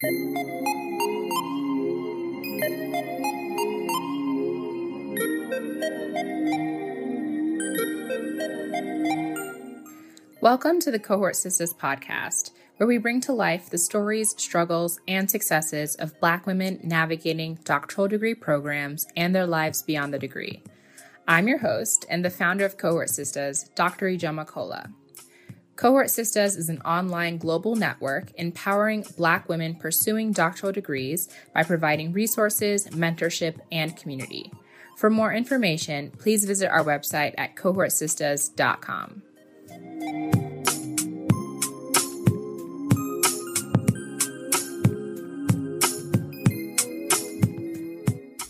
Welcome to the Cohort Sistas podcast, where we bring to life the stories, struggles, and successes of Black women navigating doctoral degree programs and their lives beyond the degree. I'm your host and the founder of Cohort Sistas, Dr. Ijeoma Kola. Cohort Sistas is an online global network empowering Black women pursuing doctoral degrees by providing resources, mentorship, and community. For more information, please visit our website at cohortsistas.com.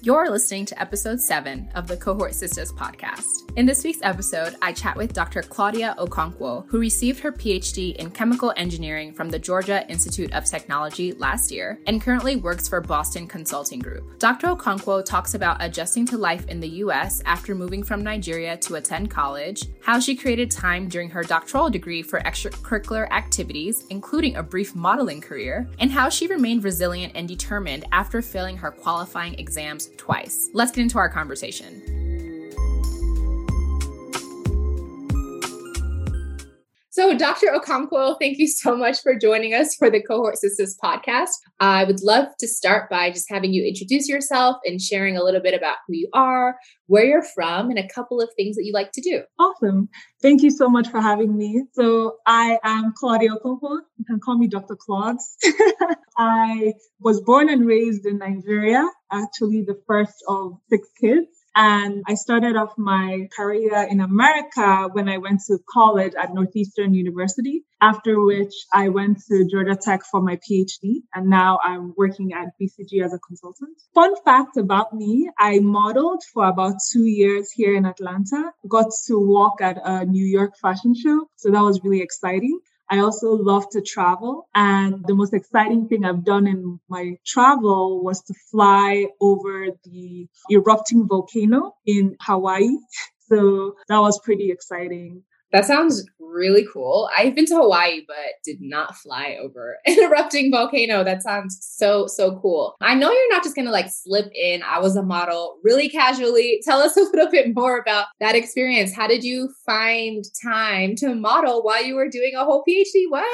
You're listening to episode seven of the Cohort Sistas podcast. In this week's episode, I chat with Dr. Claudia Okonkwo, who received her PhD in chemical engineering from the Georgia Institute of Technology last year and currently works for Boston Consulting Group. Dr. Okonkwo talks about adjusting to life in the US after moving from Nigeria to attend college, how she created time during her doctoral degree for extracurricular activities, including a brief modeling career, and how she remained resilient and determined after failing her qualifying exams twice. Let's get into our conversation. So, Dr. Okonkwo, thank you so much for joining us for the Cohort Sistas podcast. I would love to start by just having you introduce yourself and sharing a little bit about who you are, where you're from, and a couple of things that you like to do. Awesome. Thank you so much for having me. So, I am Claudia Okonkwo. You can call me Dr. Claudes. I was born and raised in Nigeria, actually, the first of six kids. And I started off my career in America when I went to college at Northeastern University, after which I went to Georgia Tech for my PhD. And now I'm working at BCG as a consultant. Fun fact about me, I modeled for about two years here in Atlanta, got to walk at a New York fashion show. So that was really exciting. I also love to travel. And the most exciting thing I've done in my travel was to fly over the erupting volcano in Hawaii. So that was pretty exciting. That sounds really cool. I've been to Hawaii, but did not fly over an erupting volcano. That sounds so, so cool. I know you're not just going to like slip in, I was a model really casually. Tell us a little bit more about that experience. How did you find time to model while you were doing a whole PhD? What?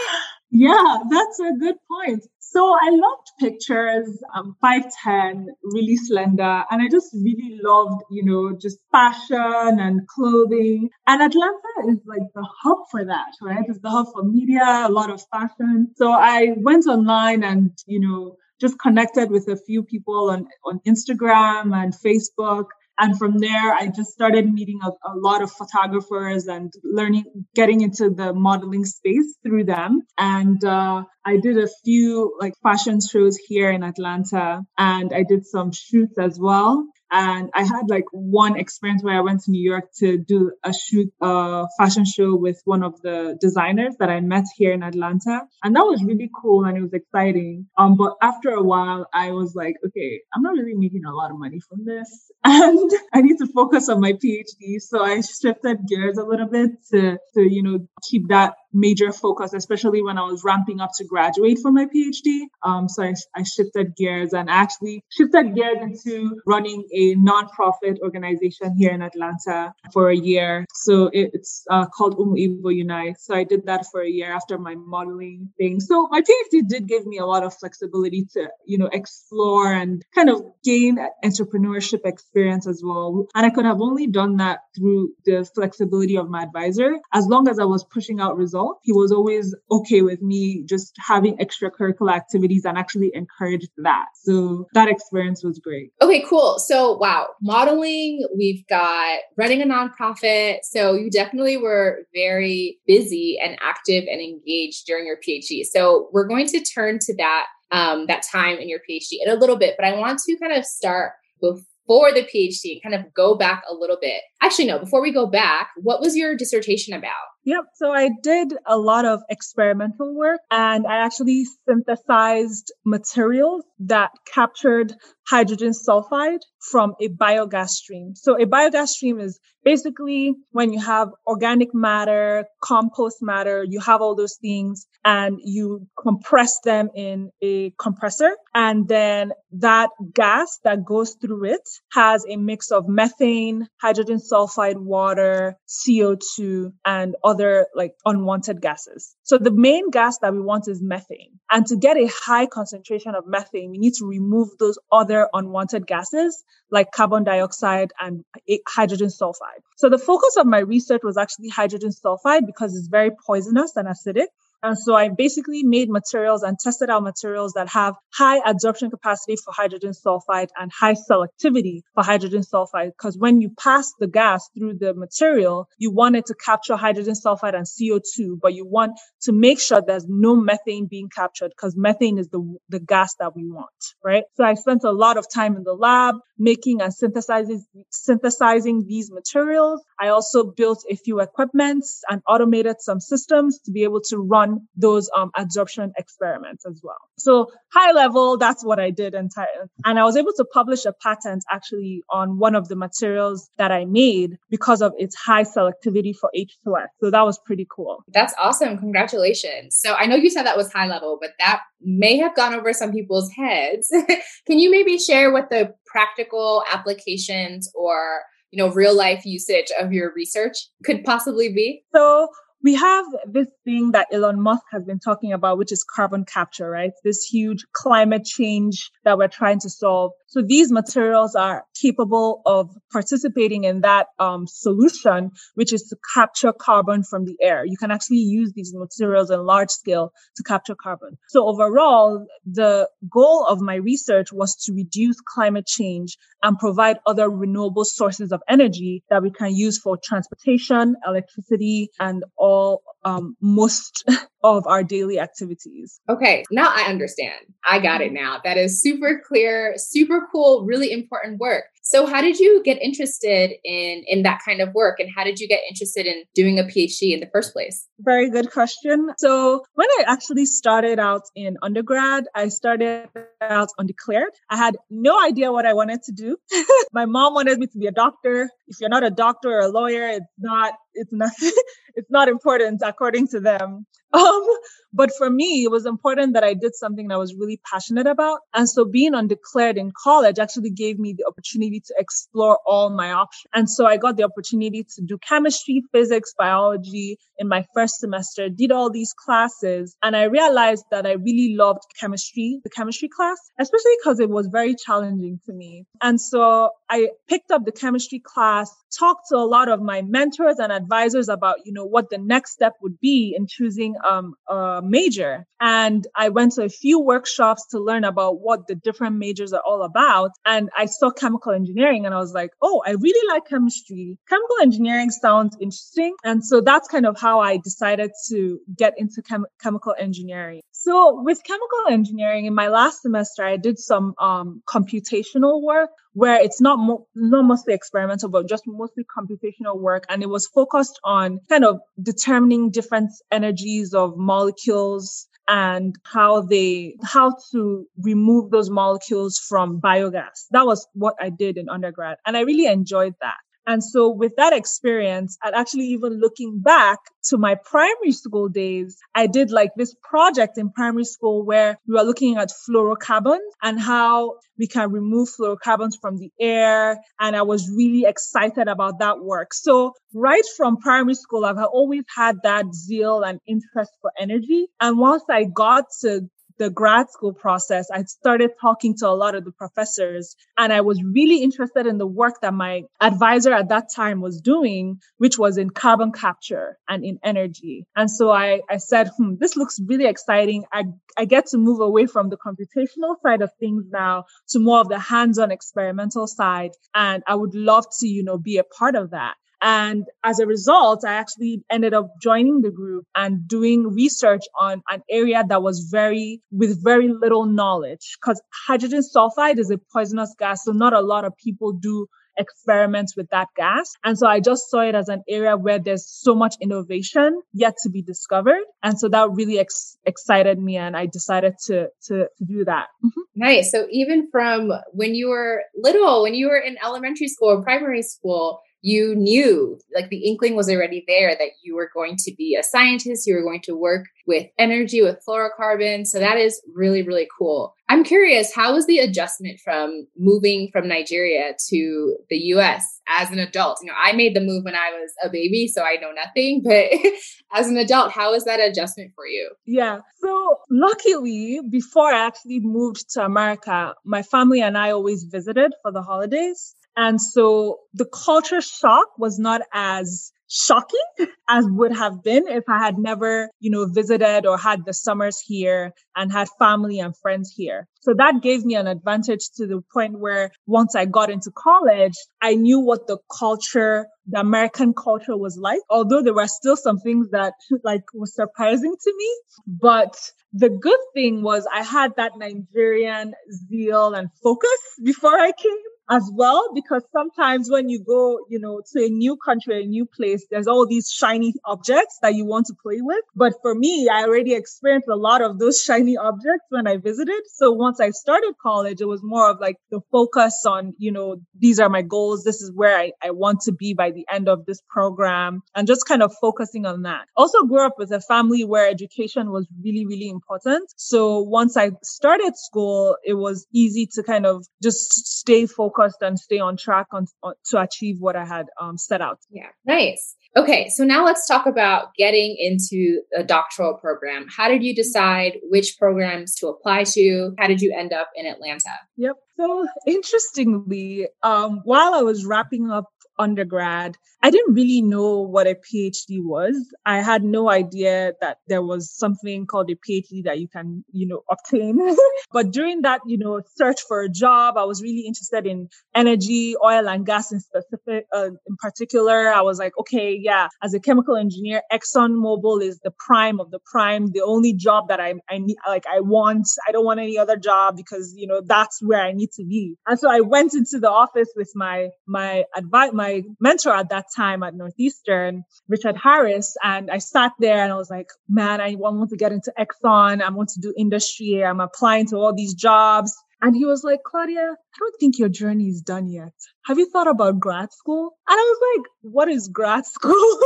Yeah, that's a good point. So I loved pictures. Um, I'm 5'10, really slender. And I just really loved, you know, just fashion and clothing. And Atlanta is like the hub for that, right? It's the hub for media, a lot of fashion. So I went online and, you know, just connected with a few people on, on Instagram and Facebook. And from there, I just started meeting a, a, lot of photographers and learning, getting into the modeling space through them. And uh, I did a few like fashion shows here in Atlanta and I did some shoots as well. And I had like one experience where I went to New York to do a shoot, a fashion show with one of the designers that I met here in Atlanta. And that was really cool and it was exciting. Um, but after a while, I was like, okay, I'm not really making a lot of money from this and I need to focus on my PhD. So I shifted gears a little bit to, to, you know, keep that major focus, especially when I was ramping up to graduate for my PhD. Um, so I, I shifted gears and actually shifted gears into running a nonprofit organization here in Atlanta for a year. So it, it's uh, called Umu Igbo Unite. So I did that for a year after my modeling thing. So my PhD did give me a lot of flexibility to, you know, explore and kind of gain entrepreneurship experience as well. And I could have only done that through the flexibility of my advisor as long as I was pushing out results he was always okay with me just having extracurricular activities and actually encouraged that. So that experience was great. Okay, cool. So, wow, modeling, we've got running a nonprofit. So, you definitely were very busy and active and engaged during your PhD. So, we're going to turn to that um, that time in your PhD in a little bit, but I want to kind of start before the PhD, and kind of go back a little bit. Actually, no, before we go back, what was your dissertation about? Yep. So I did a lot of experimental work and I actually synthesized materials that captured hydrogen sulfide from a biogas stream. So a biogas stream is basically when you have organic matter, compost matter, you have all those things and you compress them in a compressor. And then that gas that goes through it has a mix of methane, hydrogen sulfide, water, CO2, and other like unwanted gases. So the main gas that we want is methane. And to get a high concentration of methane, we need to remove those other unwanted gases like carbon dioxide and hydrogen sulfide. So the focus of my research was actually hydrogen sulfide because it's very poisonous and acidic. And so I basically made materials and tested out materials that have high absorption capacity for hydrogen sulfide and high selectivity for hydrogen sulfide. Because when you pass the gas through the material, you want it to capture hydrogen sulfide and CO2, but you want to make sure there's no methane being captured because methane is the, the gas that we want, right? So I spent a lot of time in the lab making and synthesizing, synthesizing these materials. I also built a few equipments and automated some systems to be able to run those um, adsorption experiments as well. So high level, that's what I did entire. And I was able to publish a patent actually on one of the materials that I made because of its high selectivity for H2S. So that was pretty cool. That's awesome. Congratulations. So I know you said that was high level, but that may have gone over some people's heads. Can you maybe share what the practical applications or you know real life usage of your research could possibly be? So we have this thing that Elon Musk has been talking about, which is carbon capture, right? This huge climate change that we're trying to solve. So these materials are capable of participating in that um, solution, which is to capture carbon from the air. You can actually use these materials in large scale to capture carbon. So overall, the goal of my research was to reduce climate change and provide other renewable sources of energy that we can use for transportation, electricity, and all whole um, most of our daily activities. Okay, now I understand. I got it now. That is super clear, super cool, really important work. So how did you get interested in in that kind of work and how did you get interested in doing a PhD in the first place? Very good question. So when I actually started out in undergrad, I started out undeclared. I had no idea what I wanted to do. My mom wanted me to be a doctor. If you're not a doctor or a lawyer, it's not it's nothing it's not important according to them. Um, but for me, it was important that I did something that I was really passionate about. And so being undeclared in college actually gave me the opportunity to explore all my options. And so I got the opportunity to do chemistry, physics, biology in my first semester, did all these classes. And I realized that I really loved chemistry, the chemistry class, especially because it was very challenging to me. And so I picked up the chemistry class, talked to a lot of my mentors and advisors about, you know, what the next step would be in choosing um, a major. And I went to a few workshops to learn about what the different majors are all about. And I saw chemical engineering and I was like, oh, I really like chemistry. Chemical engineering sounds interesting. And so that's kind of how I decided to get into chem- chemical engineering. So with chemical engineering in my last semester, I did some um, computational work where it's not mo- not mostly experimental, but just mostly computational work, and it was focused on kind of determining different energies of molecules and how they how to remove those molecules from biogas. That was what I did in undergrad, and I really enjoyed that. And so with that experience, and actually even looking back to my primary school days, I did like this project in primary school where we were looking at fluorocarbons and how we can remove fluorocarbons from the air. And I was really excited about that work. So right from primary school, I've always had that zeal and interest for energy. And once I got to the grad school process, I started talking to a lot of the professors and I was really interested in the work that my advisor at that time was doing, which was in carbon capture and in energy. And so I, I said, hmm, this looks really exciting. I, I get to move away from the computational side of things now to more of the hands-on experimental side. And I would love to, you know, be a part of that. And as a result, I actually ended up joining the group and doing research on an area that was very, with very little knowledge because hydrogen sulfide is a poisonous gas. So not a lot of people do experiments with that gas. And so I just saw it as an area where there's so much innovation yet to be discovered. And so that really ex- excited me and I decided to, to, to do that. Mm-hmm. Nice. So even from when you were little, when you were in elementary school primary school, you knew like the inkling was already there that you were going to be a scientist you were going to work with energy with fluorocarbon. So that is really really cool. I'm curious how was the adjustment from moving from nigeria to the us as an adult? You know i made the move when i was a baby so i know nothing but as an adult how was that adjustment for you? Yeah. So luckily before i actually moved to america my family and i always visited for the holidays and so the culture shock was not as shocking as would have been if I had never, you know, visited or had the summers here and had family and friends here. So that gave me an advantage to the point where once I got into college, I knew what the culture, the American culture was like, although there were still some things that like was surprising to me. But the good thing was I had that Nigerian zeal and focus before I came as well because sometimes when you go you know to a new country a new place there's all these shiny objects that you want to play with. But for me i already experienced a lot of those shiny objects when i visited. So once i started college it was more of like the focus on you know these are my goals. This is where i, I want to be by the end of this program and just kind of focusing on that. Also grew up with a family where education was really really important. So once i started school it was easy to kind of just stay focused focused and stay on track on, on to achieve what I had um, set out. Yeah, nice. Okay, so now let's talk about getting into a doctoral program. How did you decide which programs to apply to? How did you end up in Atlanta? Yep. So interestingly, um, while I was wrapping up undergrad, I didn't really know what a PhD was. I had no idea that there was something called a PhD that you can, you know, obtain. but during that, you know, search for a job, I was really interested in energy, oil and gas in specific, uh, in particular. I was like, okay, yeah, as a chemical engineer, Exxon Mobil is the prime of the prime, the only job that I, I need, like, I want. I don't want any other job because, you know, that's where I need to be. And so I went into the office with my, my advice, my my mentor at that time at Northeastern, Richard Harris, and I sat there and I was like, man, I want to get into Exxon. I want to do industry. I'm applying to all these jobs. And he was like, Claudia, I don't think your journey is done yet. Have you thought about grad school? And I was like, what is grad school?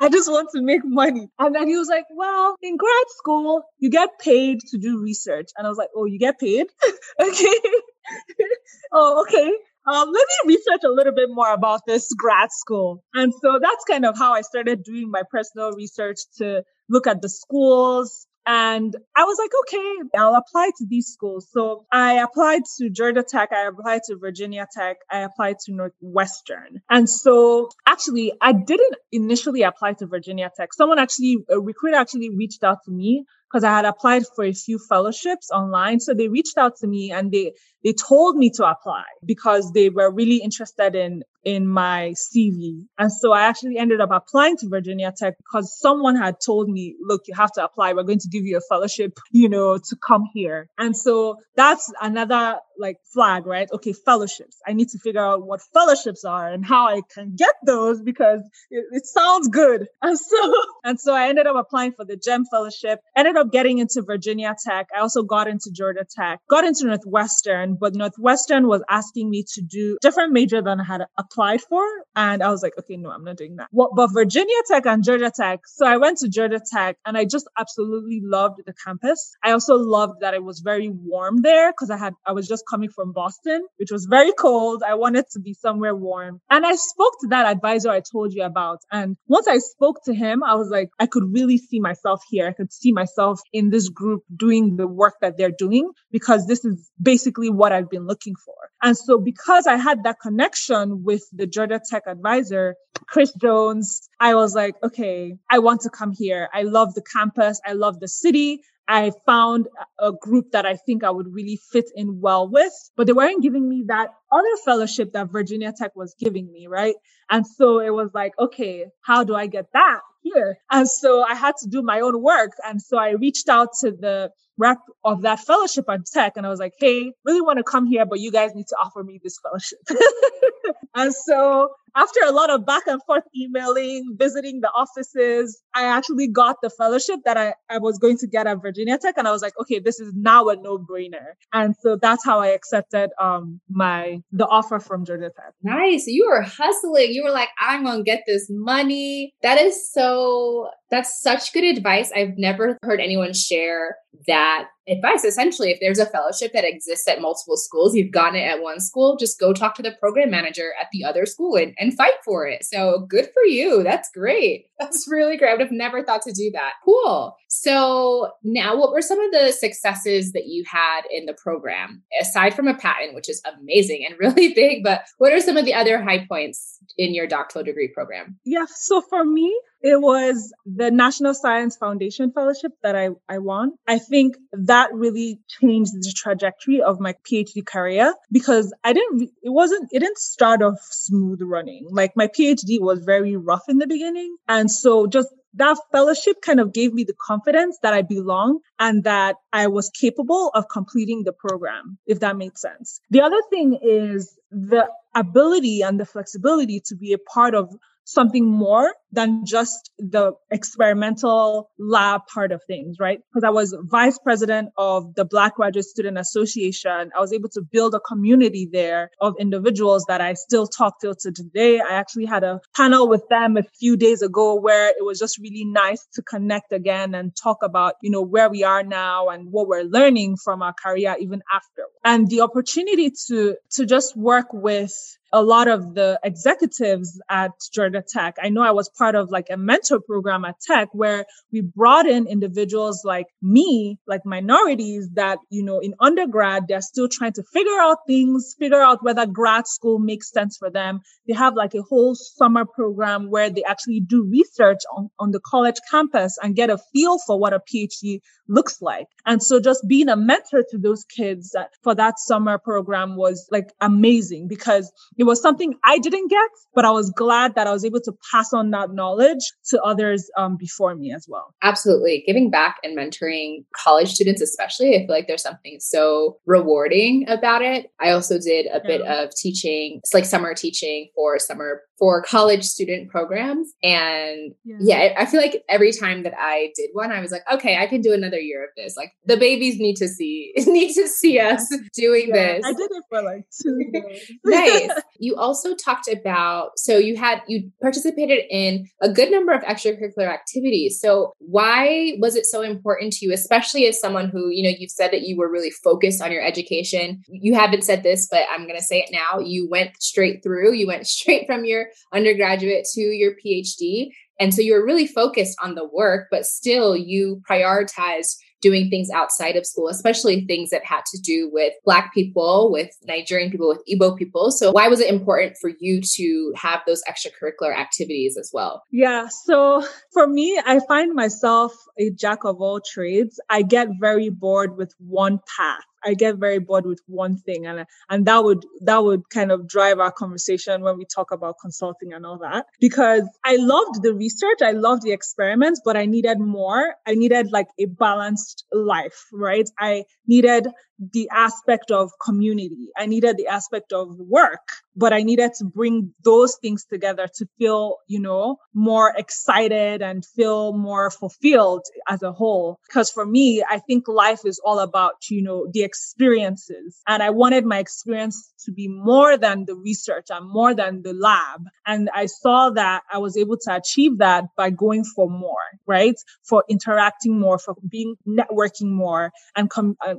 I just want to make money. And then he was like, well, in grad school, you get paid to do research. And I was like, oh, you get paid? okay. oh, okay um, let me research a little bit more about this grad school. And so that's kind of how I started doing my personal research to look at the schools. And I was like, okay, I'll apply to these schools. So I applied to Georgia Tech. I applied to Virginia Tech. I applied to Northwestern. And so actually, I didn't initially apply to Virginia Tech. Someone actually, a recruiter actually reached out to me because I had applied for a few fellowships online. So they reached out to me and they, they told me to apply because they were really interested in in my CV. And so I actually ended up applying to Virginia Tech because someone had told me, look, you have to apply. We're going to give you a fellowship, you know, to come here. And so that's another like flag, right? Okay, fellowships. I need to figure out what fellowships are and how I can get those because it, it sounds good. And so, and so I ended up applying for the GEM fellowship, ended up getting into Virginia Tech. I also got into Georgia Tech, got into Northwestern, but Northwestern was asking me to do different major than I had applied for. And I was like, okay, no, I'm not doing that. But Virginia Tech and Georgia Tech. So I went to Georgia Tech and I just absolutely loved the campus. I also loved that it was very warm there because I had, I was just coming from Boston, which was very cold. I wanted to be somewhere warm. And I spoke to that advisor I told you about. And once I spoke to him, I was like, I could really see myself here. I could see myself in this group doing the work that they're doing because this is basically what I've been looking for. And so because I had that connection with the Georgia Tech advisor, Chris Jones, I was like, okay, I want to come here. I love the campus. I love the city. I found a group that I think I would really fit in well with, but they weren't giving me that other fellowship that Virginia Tech was giving me, right? And so it was like, okay, how do I get that? Here. And so I had to do my own work. And so I reached out to the rep of that fellowship on tech. And I was like, hey, really want to come here, but you guys need to offer me this fellowship. and so after a lot of back and forth emailing, visiting the offices, I actually got the fellowship that I, I was going to get at Virginia Tech. And I was like, okay, this is now a no brainer. And so that's how I accepted um my the offer from Georgia Tech. Nice. You were hustling. You were like, I'm gonna get this money. That is so that's such good advice. I've never heard anyone share that advice. Essentially, if there's a fellowship that exists at multiple schools, you've gotten it at one school, just go talk to the program manager at the other school and, and fight for it. So good for you. That's great. That's really great. I would have never thought to do that. Cool. So now what were some of the successes that you had in the program aside from a patent, which is amazing and really big, but what are some of the other high points in your doctoral degree program? Yeah. So for me, it was the National Science Foundation Fellowship that I, I won. I think that really changed the trajectory of my PhD career because I didn't, it wasn't, it didn't start off smooth running. Like my PhD was very rough in the beginning. And so just that fellowship kind of gave me the confidence that I belong and that I was capable of completing the program, if that made sense. The other thing is the ability and the flexibility to be a part of something more than just the experimental lab part of things, right? Because I was vice president of the Black Graduate Student Association. I was able to build a community there of individuals that I still talk to today. I actually had a panel with them a few days ago where it was just really nice to connect again and talk about, you know, where we are now and what we're learning from our career even after. And the opportunity to, to just work with a lot of the executives at Georgia Tech. I know I was part of like a mentor program at Tech where we brought in individuals like me, like minorities that, you know, in undergrad, they're still trying to figure out things, figure out whether grad school makes sense for them. They have like a whole summer program where they actually do research on, on the college campus and get a feel for what a PhD looks like. And so just being a mentor to those kids uh, for that summer program was like amazing because was something I didn't get, but I was glad that I was able to pass on that knowledge to others um, before me as well. Absolutely. Giving back and mentoring college students, especially, I feel like there's something so rewarding about it. I also did a yeah. bit of teaching, it's like summer teaching for summer for college student programs. And yeah. yeah, I feel like every time that I did one, I was like, okay, I can do another year of this. Like the babies need to see, need to see us doing yeah, this. I did it for like two years. nice. You also talked about, so you had, you participated in a good number of extracurricular activities. So why was it so important to you, especially as someone who, you know, you've said that you were really focused on your education. You haven't said this, but I'm going to say it now. You went straight through, you went straight from your undergraduate to your PhD. And so you were really focused on the work, but still you prioritized doing things outside of school, especially things that had to do with Black people, with Nigerian people, with Igbo people. So, why was it important for you to have those extracurricular activities as well? Yeah. So, for me, I find myself a jack of all trades. I get very bored with one path. I get very bored with one thing and and that would that would kind of drive our conversation when we talk about consulting and all that. Because I loved the research I loved the experiments but I needed more. I needed like a balanced life right? I needed the aspect of community. I needed the aspect of work, but I needed to bring those things together to feel, you know, more excited and feel more fulfilled as a whole. Because for me, I think life is all about, you know, the experiences. And I wanted my experience to be more than the research and more than the lab. And I saw that I was able to achieve that by going for more, right? For interacting more, for being networking more and com- uh,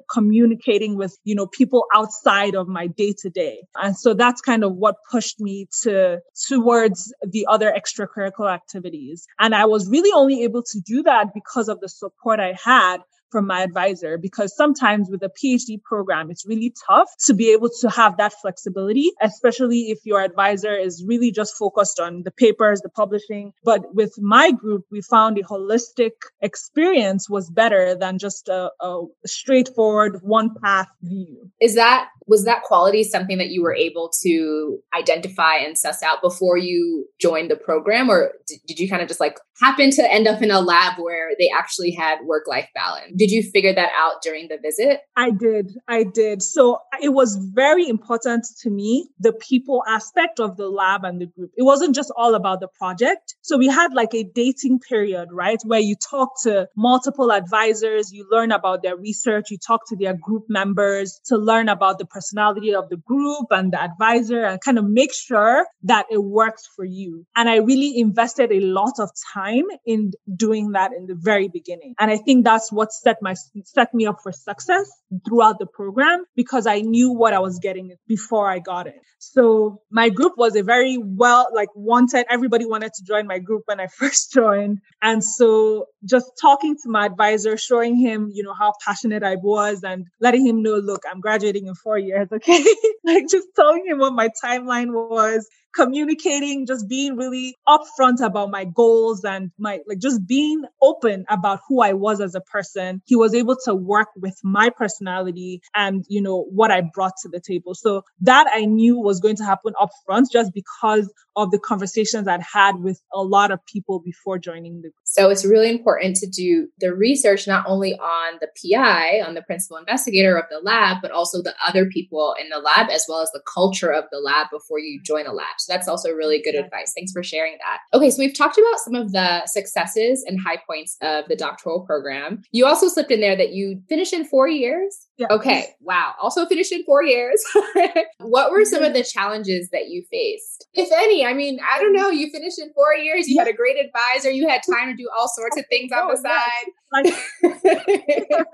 communicating with, you know, people outside of my day to day. And so that's kind of what pushed me to towards the other extracurricular activities. And I was really only able to do that because of the support I had from my advisor because sometimes with a PhD program, it's really tough to be able to have that flexibility, especially if your advisor is really just focused on the papers, the publishing. But with my group, we found a holistic experience was better than just a, a straightforward one path view. Is that Was that quality something that you were able to identify and suss out before you joined the program? Or did you kind of just like happen to end up in a lab where they actually had work life balance? Did you figure that out during the visit? I did. I did. So it was very important to me, the people aspect of the lab and the group. It wasn't just all about the project. So we had like a dating period, right? Where you talk to multiple advisors, you learn about their research, you talk to their group members to learn about the personality of the group and the advisor and kind of make sure that it works for you. And I really invested a lot of time in doing that in the very beginning. And I think that's what set my, set me up for success throughout the program because I knew what I was getting before I got it. So my group was a very well, like wanted, everybody wanted to join my group when I first joined. And so just talking to my advisor, showing him, you know, how passionate I was and letting him know, look, I'm graduating in four years. Okay. like just telling him what my timeline was communicating, just being really upfront about my goals and my, like, just being open about who I was as a person. He was able to work with my personality and, you know, what I brought to the table. So that I knew was going to happen upfront just because of the conversations I'd had with a lot of people before joining the group. So it's really important to do the research not only on the PI, on the principal investigator of the lab, but also the other people in the lab, as well as the culture of the lab before you join a lab. So that's also really good advice. Thanks for sharing that. Okay, so we've talked about some of the successes and high points of the doctoral program. You also slipped in there that you finished in four years. Yeah. Okay, wow. Also finished in four years. what were some of mm-hmm. the challenges that you faced, if any? I mean, I don't know. You finished in four years. You had a great advisor. You had time to do all sorts of things on the side. Like,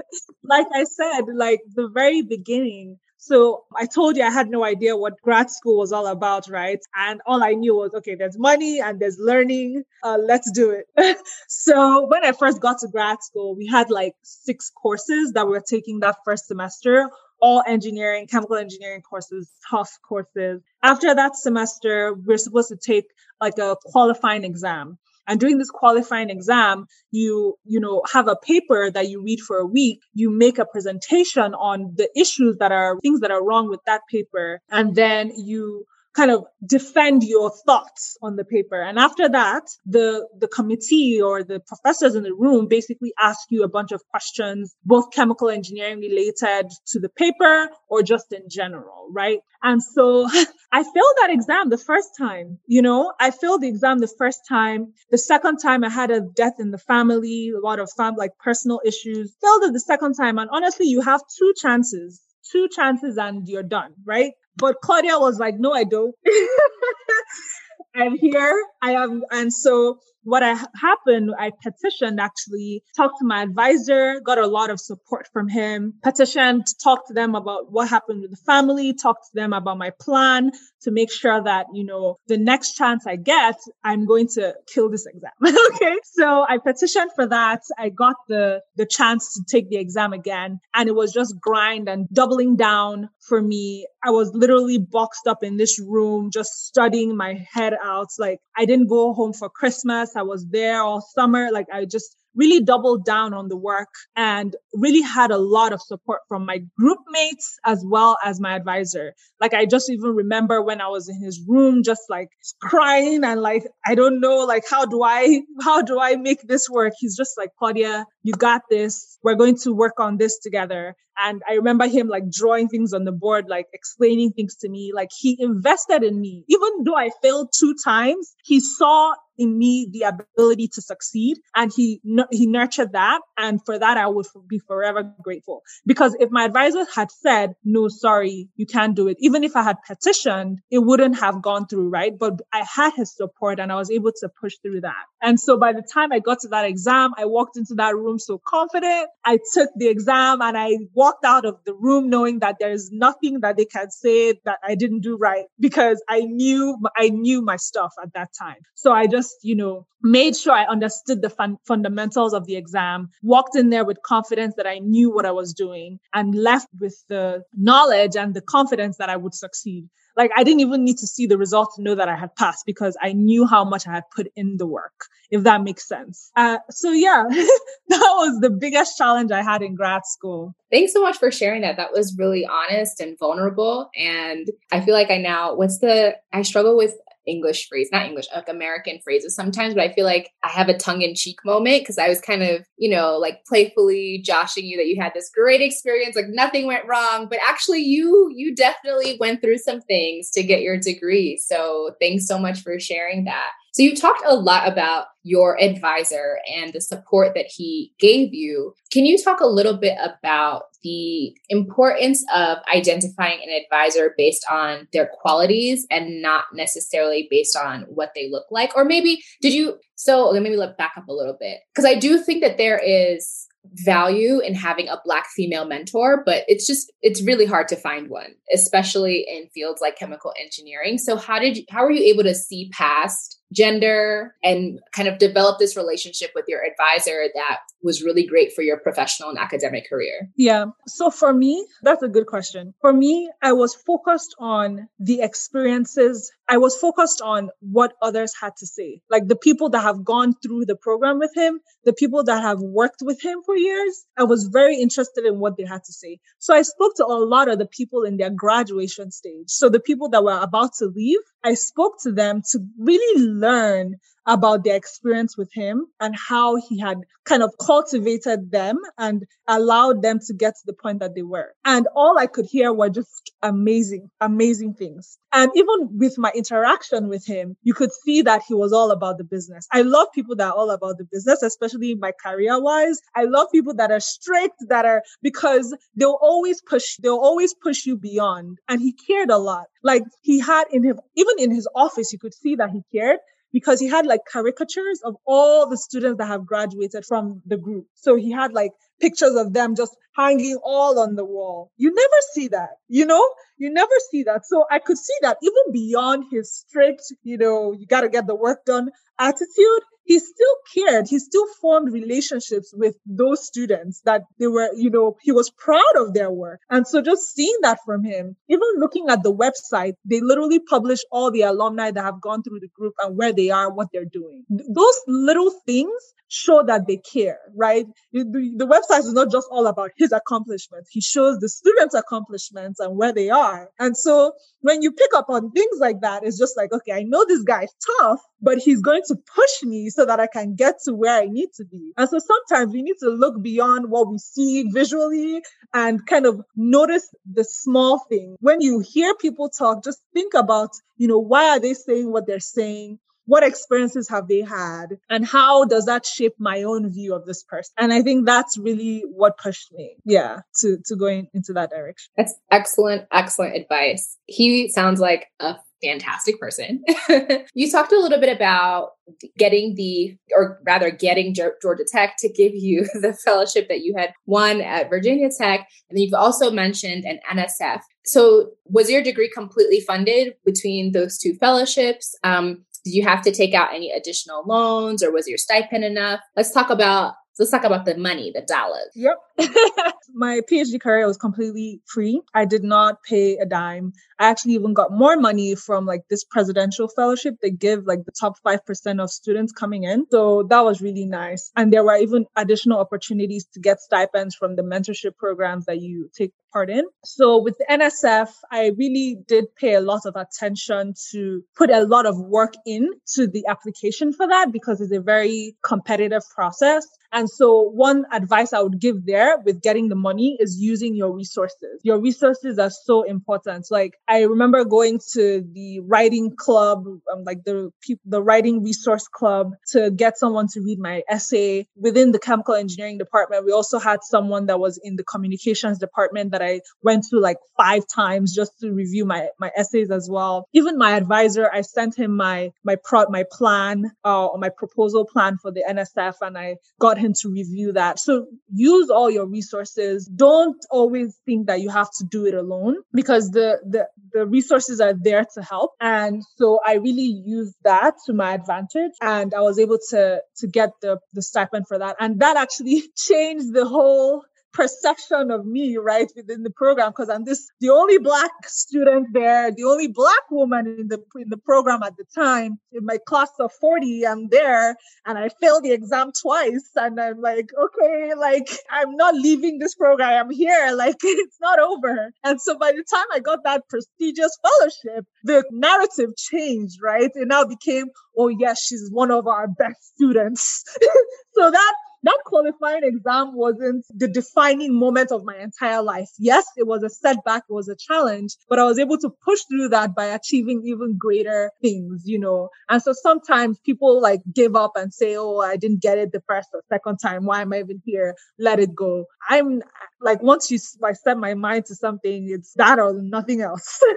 like I said, like the very beginning, so I told you I had no idea what grad school was all about, right? And all I knew was, okay, there's money and there's learning. Uh, let's do it. so when I first got to grad school, we had like six courses that we were taking that first semester all engineering, chemical engineering courses, tough courses. After that semester, we're supposed to take like a qualifying exam. And during this qualifying exam, you, you know, have a paper that you read for a week. You make a presentation on the issues that are things that are wrong with that paper. And then you kind of defend your thoughts on the paper. And after that, the, the committee or the professors in the room basically ask you a bunch of questions, both chemical engineering related to the paper or just in general, right? And so I failed that exam the first time, you know, I failed the exam the first time. The second time I had a death in the family, a lot of fam, like personal issues, failed it the second time. And honestly, you have two chances two chances and you're done, right? But Claudia was like, no, I don't. I'm here. I am. And so what I happened, I petitioned actually, talked to my advisor, got a lot of support from him, petitioned, talked to them about what happened with the family, talked to them about my plan to make sure that, you know, the next chance I get, I'm going to kill this exam. okay. So I petitioned for that. I got the, the chance to take the exam again and it was just grind and doubling down for me. I was literally boxed up in this room, just studying my head out. Like I didn't go home for Christmas. I was there all summer. Like I just really doubled down on the work and really had a lot of support from my group mates as well as my advisor. Like I just even remember when I was in his room, just like crying and like, I don't know, like, how do I, how do I make this work? He's just like, Claudia, you got this. We're going to work on this together. And I remember him like drawing things on the board, like explaining things to me. Like he invested in me. Even though I failed two times, he saw in me the ability to succeed and he he nurtured that and for that I would be forever grateful. Because if my advisor had said no sorry you can't do it even if I had petitioned it wouldn't have gone through right? But I had his support and I was able to push through that and so by the time I got to that exam I walked into that room so confident I took the exam and I walked out of the room knowing that there is nothing that they can say that I didn't do right because I knew I knew my stuff at that time so I just you know, made sure I understood the fun- fundamentals of the exam, walked in there with confidence that I knew what I was doing and left with the knowledge and the confidence that I would succeed. Like I didn't even need to see the result to know that I had passed because I knew how much I had put in the work, if that makes sense. Uh, so yeah, that was the biggest challenge I had in grad school. Thanks so much for sharing that. That was really honest and vulnerable. And I feel like I now, what's the, I struggle with English phrase, not English, like American phrases sometimes, but I feel like I have a tongue in cheek moment because I was kind of, you know, like playfully joshing you that you had this great experience, like nothing went wrong, but actually you you definitely went through some things to get your degree. So thanks so much for sharing that. So you talked a lot about your advisor and the support that he gave you. Can you talk a little bit about the importance of identifying an advisor based on their qualities and not necessarily based on what they look like? Or maybe did you so let me let back up a little bit because I do think that there is value in having a black female mentor but it's just it's really hard to find one especially in fields like chemical engineering so how did you how were you able to see past gender and kind of develop this relationship with your advisor that was really great for your professional and academic career? Yeah. So for me, that's a good question. For me, I was focused on the experiences. I was focused on what others had to say, like the people that have gone through the program with him, the people that have worked with him for years. I was very interested in what they had to say. So I spoke to a lot of the people in their graduation stage. So the people that were about to leave, I spoke to them to really learn about their experience with him and how he had kind of cultivated them and allowed them to get to the point that they were. And all I could hear were just amazing, amazing things. And even with my interaction with him, you could see that he was all about the business. I love people that are all about the business, especially my career wise. I love people that are straight, that are because they'll always push, they'll always push you beyond. And he cared a lot. Like he had in him, even in his office, you could see that he cared because he had like caricatures of all the students that have graduated from the group. So he had like pictures of them just hanging all on the wall. You never see that, you know, you never see that. So I could see that even beyond his strict, you know, you got to get the work done attitude, he still cared. He still formed relationships with those students that they were, you know, he was proud of their work. And so just seeing that from him, even looking at the website, they literally publish all the alumni that have gone through the group and where they are, what they're doing. Those little things show that they care, right? The, website is not just all about his accomplishments. He shows the students' accomplishments and where they are. And so when you pick up on things like that, it's just like, okay, I know this guy is tough, but he's going to push me so that I can get to where I need to be. And so sometimes we need to look beyond what we see visually and kind of notice the small thing. When you hear people talk, just think about, you know, why are they saying what they're saying? what experiences have they had and how does that shape my own view of this person and i think that's really what pushed me yeah to to going into that direction that's excellent excellent advice he sounds like a fantastic person. you talked a little bit about getting the, or rather getting Georgia Tech to give you the fellowship that you had won at Virginia Tech. And then you've also mentioned an NSF. So was your degree completely funded between those two fellowships? Um, did you have to take out any additional loans or was your stipend enough? Let's talk about let's talk about the money, the dollars. Yep. My PhD career was completely free. I did not pay a dime. I actually even got more money from like this presidential fellowship they give like the top 5% of students coming in. So that was really nice. And there were even additional opportunities to get stipends from the mentorship programs that you take part in. So with the NSF, I really did pay a lot of attention to put a lot of work into the application for that because it's a very competitive process. And so one advice I would give there with getting the money is using your resources. Your resources are so important. Like I remember going to the writing club, um, like the the writing resource club to get someone to read my essay within the chemical engineering department. We also had someone that was in the communications department that I went to like five times just to review my, my essays as well. Even my advisor, I sent him my, my pro, my plan, uh, or my proposal plan for the NSF and I got him to review that. So use all your resources. Don't always think that you have to do it alone because the, the, the resources are there to help. And so I really used that to my advantage and I was able to, to get the, the stipend for that. And that actually changed the whole perception of me, right, within the program because I'm this the only black student there, the only black woman in the in the program at the time. In my class of 40, I'm there and I failed the exam twice. And I'm like, okay, like I'm not leaving this program. I'm here. Like it's not over. And so by the time I got that prestigious fellowship, the narrative changed, right? It now became, oh yes, she's one of our best students. so that that qualifying exam wasn't the defining moment of my entire life. Yes, it was a setback, it was a challenge, but I was able to push through that by achieving even greater things, you know. And so sometimes people like give up and say, Oh, I didn't get it the first or second time. Why am I even here? Let it go. I'm like, once you, I set my mind to something, it's that or nothing else.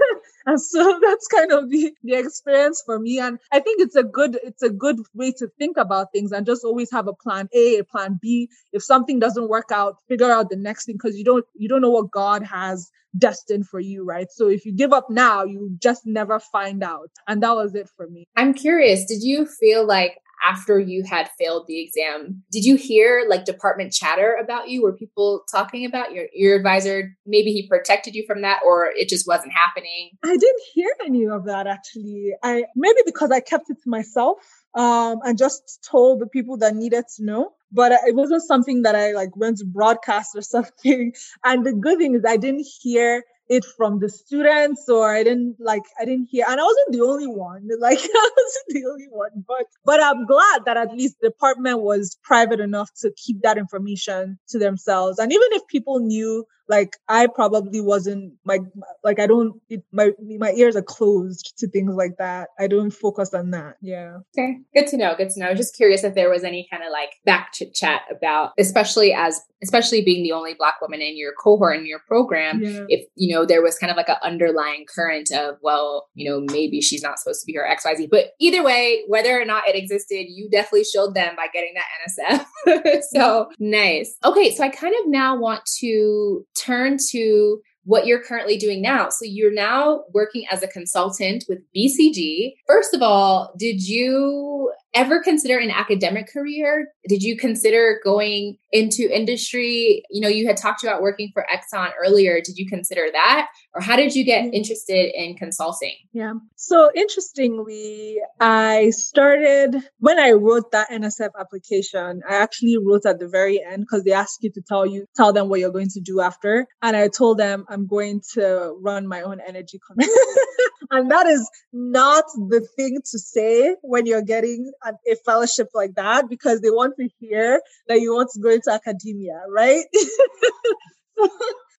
And so that's kind of the, the experience for me. And I think it's a good, it's a good way to think about things and just always have a plan A, a plan B. If something doesn't work out, figure out the next thing because you don't, you don't know what God has destined for you, right? So if you give up now, you just never find out. And that was it for me. I'm curious, did you feel like after you had failed the exam, did you hear like department chatter about you? Were people talking about your your advisor? Maybe he protected you from that, or it just wasn't happening. I didn't hear any of that actually. I maybe because I kept it to myself um, and just told the people that needed to know. But it wasn't something that I like went to broadcast or something. And the good thing is I didn't hear it from the students or I didn't like I didn't hear and I wasn't the only one. Like I wasn't the only one. But but I'm glad that at least the department was private enough to keep that information to themselves. And even if people knew like I probably wasn't my like I don't it, my my ears are closed to things like that. I don't focus on that. Yeah. Okay. Good to know. Good to know. Just curious if there was any kind of like back chit chat about especially as especially being the only black woman in your cohort in your program yeah. if you know there was kind of like an underlying current of well you know maybe she's not supposed to be her xyz but either way whether or not it existed you definitely showed them by getting that nsf so nice okay so i kind of now want to turn to what you're currently doing now. So you're now working as a consultant with BCG. First of all, did you ever consider an academic career? Did you consider going into industry? You know, you had talked about working for Exxon earlier. Did you consider that? Or how did you get mm-hmm. interested in consulting? Yeah. So interestingly, I started when I wrote that NSF application, I actually wrote at the very end because they ask you to tell you, tell them what you're going to do after. And I told them I'm going to run my own energy company. and that is not the thing to say when you're getting an, a fellowship like that because they want to hear that you want to go into academia, right?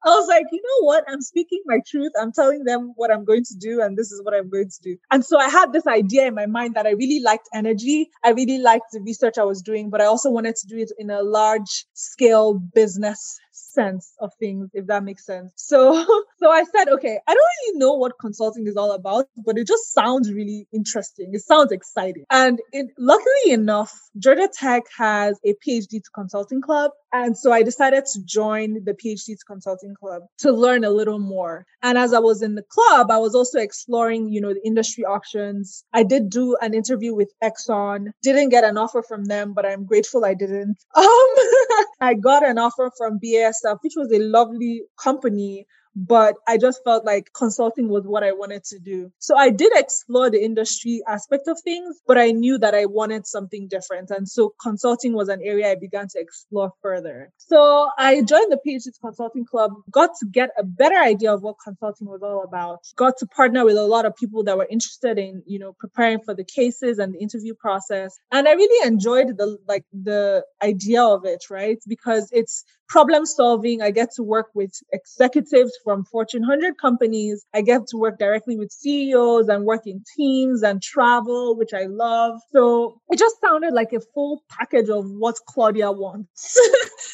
I was like, you know what? I'm speaking my truth. I'm telling them what I'm going to do, and this is what I'm going to do. And so I had this idea in my mind that I really liked energy. I really liked the research I was doing, but I also wanted to do it in a large scale business sense of things, if that makes sense. So, so I said, okay, I don't really know what consulting is all about, but it just sounds really interesting. It sounds exciting. And it, luckily enough, Georgia Tech has a PhD to consulting club. And so I decided to join the PhD to consulting club to learn a little more. And as I was in the club, I was also exploring, you know, the industry options. I did do an interview with Exxon, didn't get an offer from them, but I'm grateful I didn't. Um, I got an offer from BASF, which was a lovely company, but I just felt like consulting was what I wanted to do. So I did explore the industry aspect of things, but I knew that I wanted something different. And so consulting was an area I began to explore further. So I joined the PhD Consulting Club, got to get a better idea of what consulting was all about, got to partner with a lot of people that were interested in, you know, preparing for the cases and the interview process. And I really enjoyed the, like the idea of it, right? Because it's problem solving. I get to work with executives from Fortune 100 companies. I get to work directly with CEOs and work in teams and travel, which I love. So it just sounded like a full package of what Claudia wants.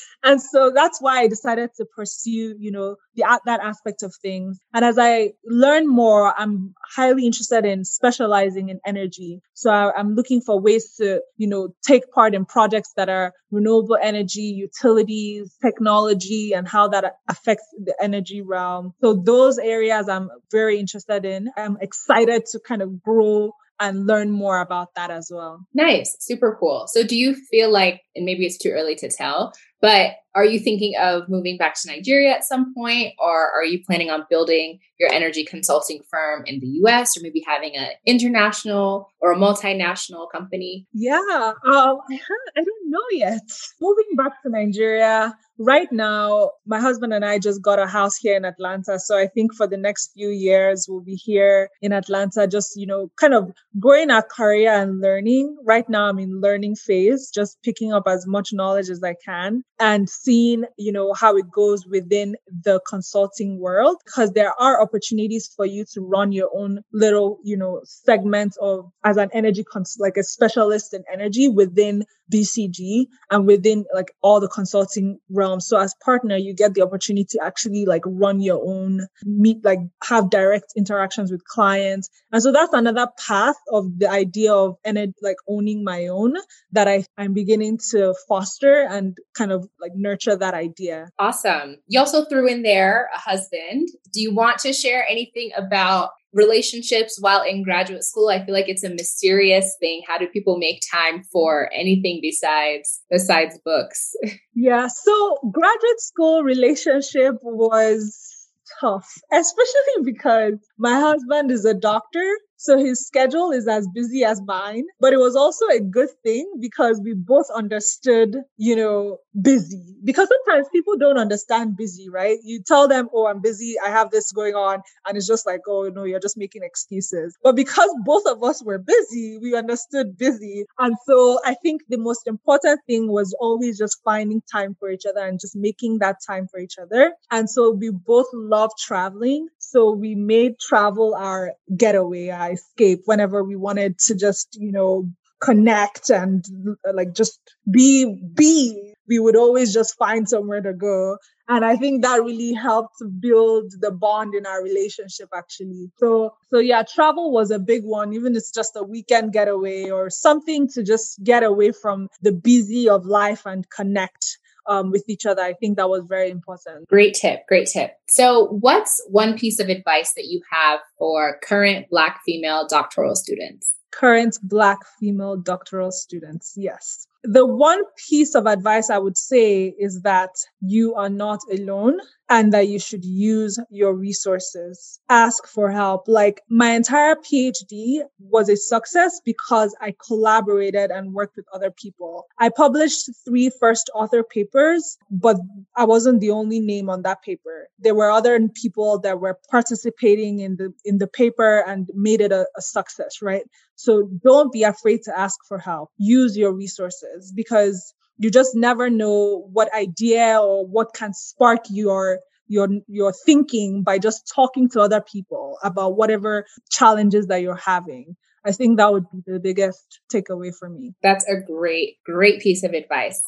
and so that's why I decided to pursue, you know, the that aspect of things. And as I learn more, I'm highly interested in specializing in energy. So I, I'm looking for ways to, you know, take part in projects that are renewable energy, utilities, technology, and how that affects the energy realm. So those areas I'm very interested in. I'm excited to kind of grow and learn more about that as well. Nice, super cool. So do you feel like, and maybe it's too early to tell, But are you thinking of moving back to Nigeria at some point, or are you planning on building your energy consulting firm in the US, or maybe having an international or a multinational company? Yeah, um, I, I don't know yet. Moving back to Nigeria, right now, my husband and I just got a house here in Atlanta. So I think for the next few years, we'll be here in Atlanta, just, you know, kind of growing our career and learning. Right now, I'm in learning phase, just picking up as much knowledge as I can and seeing, you know, how it goes within the consulting world because there are opportunities for you to run your own little, you know, segment of as an energy like a specialist in energy within BCG and within like all the consulting realms. So as partner, you get the opportunity to actually like run your own meet, like have direct interactions with clients. And so that's another path of the idea of and like owning my own that I, I'm beginning to foster and kind of like nurture that idea. Awesome. You also threw in there a husband. Do you want to share anything about relationships while in graduate school i feel like it's a mysterious thing. How do people make time for anything besides besides books? Yeah so graduate school relationship was tough especially because my husband is a doctor so his schedule is as busy as mine, but it was also a good thing because we both understood, you know, busy. Because sometimes people don't understand busy, right? You tell them, oh, I'm busy, I have this going on. And it's just like, oh, no, you're just making excuses. But because both of us were busy, we understood busy. And so I think the most important thing was always just finding time for each other and just making that time for each other. And so we both love traveling. So we made travel our getaway, our escape whenever we wanted to just, you know, connect and uh, like just be, be. We would always just find somewhere to go. And I think that really helped build the bond in our relationship actually. So, so yeah, travel was a big one, even it's just a weekend getaway or something to just get away from the busy of life and connect um, with each other. I think that was very important. Great tip. Great tip. So, what's one piece of advice that you have for current Black female doctoral students? Current Black female doctoral students, yes. The one piece of advice I would say is that you are not alone and that you should use your resources. Ask for help. Like my entire PhD was a success because I collaborated and worked with other people. I published three first author papers, but I wasn't the only name on that paper. There were other people that were participating in the, in the paper and made it a, a success, right? So don't be afraid to ask for help. Use your resources because you just never know what idea or what can spark your your your thinking by just talking to other people about whatever challenges that you're having. I think that would be the biggest takeaway for me. That's a great, great piece of advice.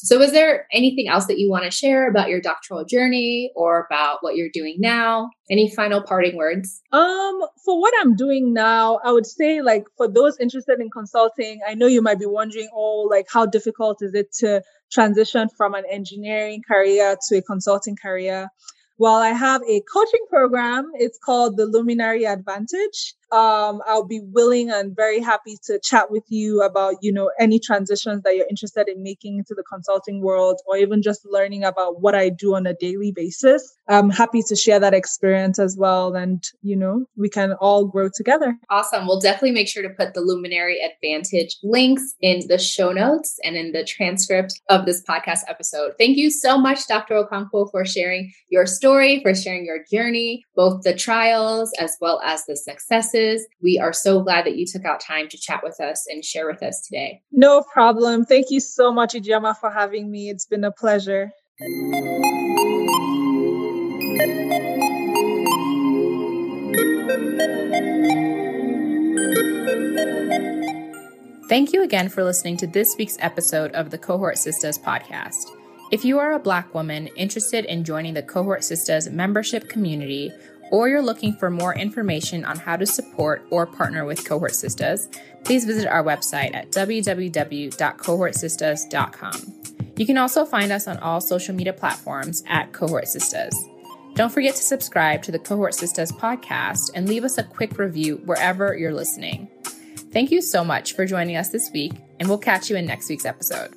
So, is there anything else that you want to share about your doctoral journey or about what you're doing now? Any final parting words? Um, for what I'm doing now, I would say like for those interested in consulting, I know you might be wondering, oh, like how difficult is it to transition from an engineering career to a consulting career? Well, I have a coaching program. It's called the Luminary Advantage um, I'll be willing and very happy to chat with you about, you know, any transitions that you're interested in making into the consulting world or even just learning about what I do on a daily basis. I'm happy to share that experience as well. And, you know, we can all grow together. Awesome. We'll definitely make sure to put the Luminary Advantage links in the show notes and in the transcript of this podcast episode. Thank you so much, Dr. Okonkwo, for sharing your story, for sharing your journey, both the trials as well as the successes we are so glad that you took out time to chat with us and share with us today. No problem. Thank you so much, Ijeoma, for having me. It's been a pleasure. Thank you again for listening to this week's episode of the Cohort Sistas podcast. If you are a Black woman interested in joining the Cohort Sistas membership community or you're looking for more information on how to support or partner with Cohort Sistas, please visit our website at www.cohortsistas.com. You can also find us on all social media platforms at Cohort Sistas. Don't forget to subscribe to the Cohort Sistas podcast and leave us a quick review wherever you're listening. Thank you so much for joining us this week, and we'll catch you in next week's episode.